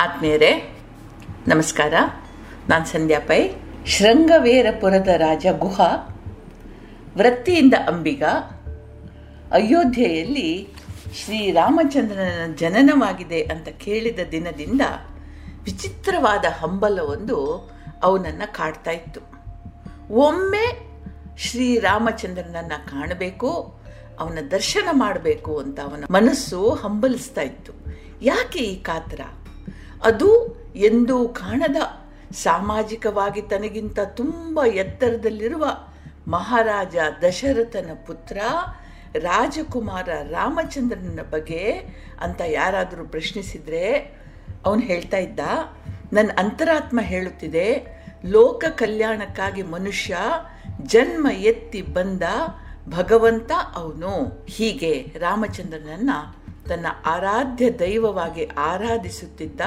ಆತ್ಮೀಯರೇ, ನಮಸ್ಕಾರ. ನಾನು ಸಂಧ್ಯಾ ಪೈ. ಶೃಂಗವೇರಪುರದ ರಾಜ ಗುಹ, ವೃತ್ತಿಯಿಂದ ಅಂಬಿಗ. ಅಯೋಧ್ಯೆಯಲ್ಲಿ ಶ್ರೀರಾಮಚಂದ್ರನ ಜನನವಾಗಿದೆ ಅಂತ ಕೇಳಿದ ದಿನದಿಂದ ವಿಚಿತ್ರವಾದ ಹಂಬಲವೊಂದು ಅವನನ್ನು ಕಾಡ್ತಾ ಇತ್ತು. ಒಮ್ಮೆ ಶ್ರೀರಾಮಚಂದ್ರನನ್ನು ಕಾಣಬೇಕು, ಅವನ ದರ್ಶನ ಮಾಡಬೇಕು ಅಂತ ಅವನ ಮನಸ್ಸು ಹಂಬಲಿಸ್ತಾ ಇತ್ತು. ಯಾಕೆ ಈ ಕಾತರ? ಅದು ಎಂದೂ ಕಾಣದ ಸಾಮಾಜಿಕವಾಗಿ ತನಗಿಂತ ತುಂಬ ಎತ್ತರದಲ್ಲಿರುವ ಮಹಾರಾಜ ದಶರಥನ ಪುತ್ರ ರಾಜಕುಮಾರ ರಾಮಚಂದ್ರನ ಬಗ್ಗೆ ಅಂತ ಯಾರಾದರೂ ಪ್ರಶ್ನಿಸಿದ್ರೆ ಅವನು ಹೇಳ್ತಾ ಇದ್ದ ನನ್ನ ಅಂತರಾತ್ಮ ಹೇಳುತ್ತಿದೆ. ಲೋಕ ಕಲ್ಯಾಣಕ್ಕಾಗಿ ಮನುಷ್ಯ ಜನ್ಮ ಎತ್ತಿ ಬಂದ ಭಗವಂತ ಅವನು. ಹೀಗೆ ರಾಮಚಂದ್ರನನ್ನ ತನ್ನ ಆರಾಧ್ಯ ದೈವವಾಗಿ ಆರಾಧಿಸುತ್ತಿದ್ದ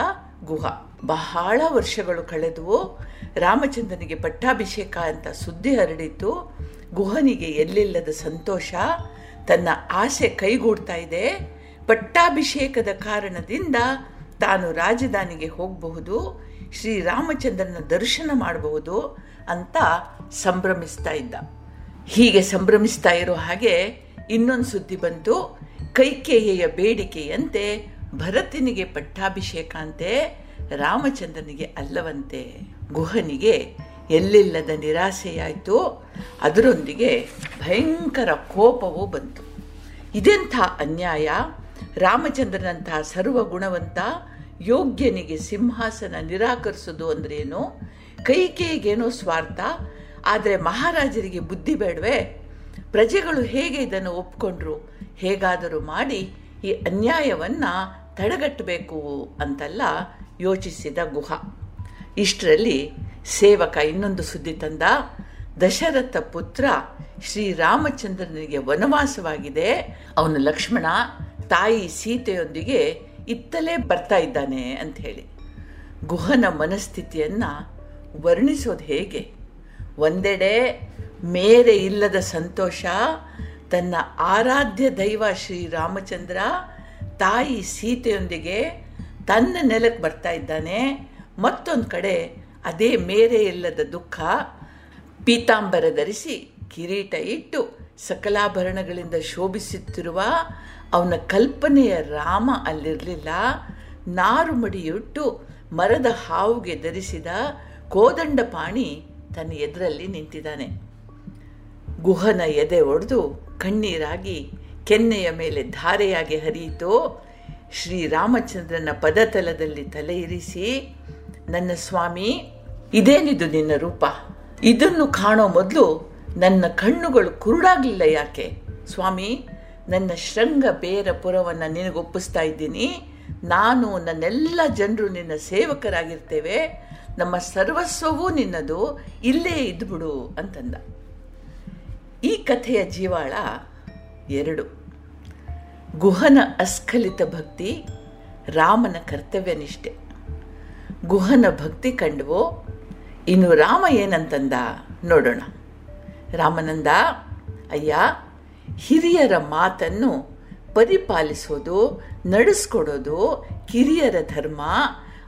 ಗುಹ. ಬಹಳ ವರ್ಷಗಳು ಕಳೆದುವು. ರಾಮಚಂದ್ರನಿಗೆ ಪಟ್ಟಾಭಿಷೇಕ ಅಂತ ಸುದ್ದಿ ಹರಡಿತು. ಗುಹನಿಗೆ ಎಲ್ಲಿಲ್ಲದ ಸಂತೋಷ. ತನ್ನ ಆಸೆ ಕೈಗೂಡ್ತಾ ಇದೆ. ಪಟ್ಟಾಭಿಷೇಕದ ಕಾರಣದಿಂದ ತಾನು ರಾಜಧಾನಿಗೆ ಹೋಗಬಹುದು. ಶ್ರೀರಾಮಚಂದ್ರನ ದರ್ಶನ ಮಾಡಬಹುದು ಅಂತ ಸಂಭ್ರಮಿಸ್ತಾ ಇದ್ದ. ಹೀಗೆ ಸಂಭ್ರಮಿಸ್ತಾ ಇರೋ ಹಾಗೆ ಇನ್ನೊಂದು ಸುದ್ದಿ ಬಂತು. ಕೈಕೇಯಿಯ ಬೇಡಿಕೆಯಂತೆ ಭರತನಿಗೆ ಪಟ್ಟಾಭಿಷೇಕ ಅಂತೆ ರಾಮಚಂದ್ರನಿಗೆ ಅಲ್ಲವಂತೆ ಗುಹನಿಗೆ ಎಲ್ಲಿಲ್ಲದ ನಿರಾಸೆಯಾಯಿತು ಅದರೊಂದಿಗೆ ಭಯಂಕರ ಕೋಪವೂ ಬಂತು. ಇದೆಂಥ ಅನ್ಯಾಯ? ರಾಮಚಂದ್ರನಂಥ ಸರ್ವಗುಣವಂತ ಯೋಗ್ಯನಿಗೆ ಸಿಂಹಾಸನ ನಿರಾಕರಿಸೋದು ಅಂದ್ರೇನು? ಕೈಕೇಯಿಗೇನೋ ಸ್ವಾರ್ಥ, ಆದರೆ ಮಹಾರಾಜರಿಗೆ ಬುದ್ಧಿ ಬೇಡವೆ? ಪ್ರಜೆಗಳು ಹೇಗೆ ಇದನ್ನು ಒಪ್ಕೊಂಡ್ರು, ಹೇಗಾದರೂ ಮಾಡಿ ಈ ಅನ್ಯಾಯವನ್ನು ತಡೆಗಟ್ಟಬೇಕು ಅಂತೆಲ್ಲ ಯೋಚಿಸಿದ ಗುಹ. ಇಷ್ಟರಲ್ಲಿ ಸೇವಕ ಇನ್ನೊಂದು ಸುದ್ದಿ ತಂದ, ದಶರಥ ಪುತ್ರ ಶ್ರೀರಾಮಚಂದ್ರನಿಗೆ ವನವಾಸವಾಗಿದೆ. ಅವನು ಲಕ್ಷ್ಮಣ ತಾಯಿ ಸೀತೆಯೊಂದಿಗೆ ಇತ್ತಲೇ ಬರ್ತಾ ಇದ್ದಾನೆ ಅಂತ ಹೇಳಿ. ಗುಹನ ಮನಸ್ಥಿತಿಯನ್ನ ವರ್ಣಿಸೋದು ಹೇಗೆ? ಒಂದೆಡೆ ಮೇರೆ ಇಲ್ಲದ ಸಂತೋಷ, ತನ್ನ ಆರಾಧ್ಯ ದೈವ ಶ್ರೀರಾಮಚಂದ್ರ ತಾಯಿ ಸೀತೆಯೊಂದಿಗೆ ತನ್ನ ನೆಲಕ್ಕೆ ಬರ್ತಾ ಇದ್ದಾನೆ. ಮತ್ತೊಂದು ಕಡೆ ಅದೇ ಮೇರೆ ಇಲ್ಲದ ದುಃಖ, ಪೀತಾಂಬರ ಧರಿಸಿ ಕಿರೀಟ ಇಟ್ಟು ಸಕಲಾಭರಣಗಳಿಂದ ಶೋಭಿಸುತ್ತಿರುವ ಅವನ ಕಲ್ಪನೆಯ ರಾಮ ಅಲ್ಲಿರಲಿಲ್ಲ. ನಾರು ಮಡಿಯುಟ್ಟು ಮರದ ಹಾವುಗೆ ಧರಿಸಿದ ಕೋದಂಡಪಾಣಿ ತನ್ನ ಎದುರಲ್ಲಿ ನಿಂತಿದ್ದಾನೆ. ಗುಹನ ಎದೆ ಒಡೆದು ಕಣ್ಣೀರಾಗಿ ಕೆನ್ನೆಯ ಮೇಲೆ ಧಾರೆಯಾಗಿ ಹರಿಯಿತು. ಶ್ರೀರಾಮಚಂದ್ರನ ಪದತಲದಲ್ಲಿ ತಲೆ ಇರಿಸಿ, ನನ್ನ ಸ್ವಾಮಿ, ಇದೇನಿದು ನಿನ್ನ ರೂಪ? ಇದನ್ನು ಕಾಣೋ ಮೊದಲು ನನ್ನ ಕಣ್ಣುಗಳು ಕುರುಡಾಗಲಿಲ್ಲ ಯಾಕೆ? ಸ್ವಾಮಿ, ನನ್ನ ಶೃಂಗ ಬೇರ ಪುರವನ್ನು ನಿನಗೊಪ್ಪಿಸ್ತಾ ಇದ್ದೀನಿ. ನಾನು ನನ್ನೆಲ್ಲ ಜನರು ನಿನ್ನ ಸೇವಕರಾಗಿರ್ತೇವೆ. ನಮ್ಮ ಸರ್ವಸ್ವವೂ ನಿನ್ನದು. ಇಲ್ಲೇ ಇದ್ಬಿಡು ಅಂತಂದ. ಈ ಕಥೆಯ ಜೀವಾಳ ಎರಡು. ಗುಹನ ಅಸ್ಖಲಿತ ಭಕ್ತಿ ರಾಮನ ಕರ್ತವ್ಯ ನಿಷ್ಠೆ ಗುಹನ ಭಕ್ತಿ ಕಂಡವೋ, ಇನ್ನು ರಾಮ ಏನಂತಂದ ನೋಡೋಣ. ರಾಮನಂದ, ಅಯ್ಯ, ಹಿರಿಯರ ಮಾತನ್ನು ಪರಿಪಾಲಿಸೋದು, ನಡೆಸ್ಕೊಡೋದು ಕಿರಿಯರ ಧರ್ಮ,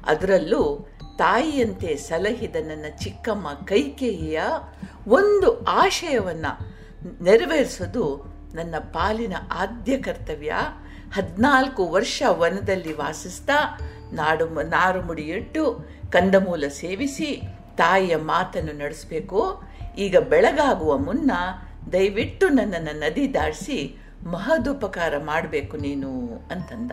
ಅದರಲ್ಲೂ ತಾಯಿಯಂತೆ ಸಲಹಿದ ನನ್ನ ಚಿಕ್ಕಮ್ಮ ಕೈಕೇಯಿಯ ಒಂದು ಆಶಯವನ್ನು ನೆರವೇರಿಸೋದು ನನ್ನ ಪಾಲಿನ ಆದ್ಯ ಕರ್ತವ್ಯ. ಹದಿನಾಲ್ಕು ವರ್ಷ ವನದಲ್ಲಿ ವಾಸಿಸ್ತಾ, ನಾಡು ನಾರು ಮುಡಿಯಿಟ್ಟು ಕಂದಮೂಲ ಸೇವಿಸಿ ತಾಯಿಯ ಮಾತನ್ನು ನಡೆಸಬೇಕು. ಈಗ ಬೆಳಗಾಗುವ ಮುನ್ನ ದಯವಿಟ್ಟು ನನ್ನನ್ನು ನದಿ ದಾಡಿಸಿ ಮಹದುಪಕಾರ ಮಾಡಬೇಕು ನೀನು ಅಂತಂದ.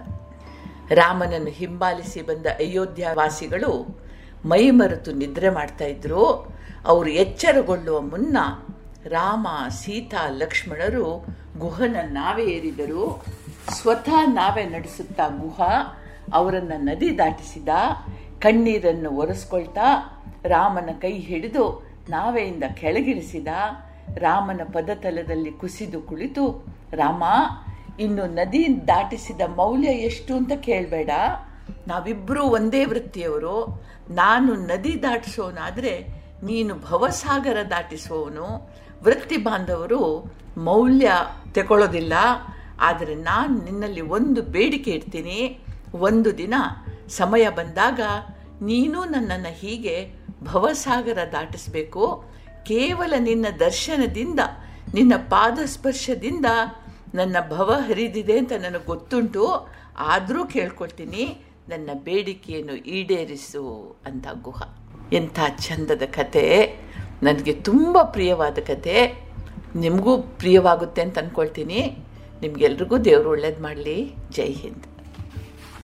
ರಾಮನನ್ನು ಹಿಂಬಾಲಿಸಿ ಬಂದ ಅಯೋಧ್ಯವಾಸಿಗಳು ಮೈಮರೆತು ನಿದ್ರೆ ಮಾಡ್ತಾ ಇದ್ರು. ಅವರು ಎಚ್ಚರಗೊಳ್ಳುವ ಮುನ್ನ ರಾಮ, ಸೀತಾ, ಲಕ್ಷ್ಮಣರು ಗುಹನ ನಾವೇ ಏರಿದರು. ಸ್ವತಃ ನಾವೇ ನಡೆಸುತ್ತಾ ಗುಹ ಅವರನ್ನು ನದಿ ದಾಟಿಸಿದ. ಕಣ್ಣೀರನ್ನು ಒರೆಸ್ಕೊಳ್ತಾ ರಾಮನ ಕೈ ಹಿಡಿದು ನಾವೆಯಿಂದ ಕೆಳಗಿಳಿಸಿದ. ರಾಮನ ಪದತಲದಲ್ಲಿ ಕುಸಿದು ಕುಳಿತು, ರಾಮ, ಇನ್ನು ನದಿ ದಾಟಿಸಿದ ಮೌಲ್ಯ ಎಷ್ಟು ಅಂತ ಕೇಳಬೇಡ. ನಾವಿಬ್ಬರೂ ಒಂದೇ ವೃತ್ತಿಯವರು. ನಾನು ನದಿ ದಾಟಿಸೋನಾದರೆ ನೀನು ಭವಸಾಗರ ದಾಟಿಸುವವನು. ವೃತ್ತಿ ಬಾಂಧವರು ಮೌಲ್ಯ ತಗೊಳ್ಳೋದಿಲ್ಲ ಆದರೆ ನಾನು ನಿನ್ನಲ್ಲಿ ಒಂದು ಬೇಡಿಕೆ ಇಡ್ತೀನಿ. ಒಂದು ದಿನ ಸಮಯ ಬಂದಾಗ ನೀನು ನನ್ನನ್ನು ಹೀಗೆ ಭವಸಾಗರ ದಾಟಿಸಬೇಕು. ಕೇವಲ ನಿನ್ನ ದರ್ಶನದಿಂದ, ನಿನ್ನ ಪಾದಸ್ಪರ್ಶದಿಂದ ನನ್ನ ಭವ ಹರಿದಿದೆ ಅಂತ ನನಗೆ ಗೊತ್ತುಂಟು. ಆದರೂ ಕೇಳ್ಕೊಳ್ತೀನಿ, ನನ್ನ ಬೇಡಿಕೆಯನ್ನು ಈಡೇರಿಸು ಅಂತ ಗುಹ. ಎಂಥ ಚಂದದ ಕತೆ ನನಗೆ ತುಂಬ ಪ್ರಿಯವಾದ ಕತೆ. ನಿಮಗೂ ಪ್ರಿಯವಾಗುತ್ತೆ ಅಂತ ಅಂದ್ಕೊಳ್ತೀನಿ ನಿಮಗೆಲ್ರಿಗೂ ದೇವರು ಒಳ್ಳೇದು ಮಾಡಲಿ. ಜೈ ಹಿಂದ್.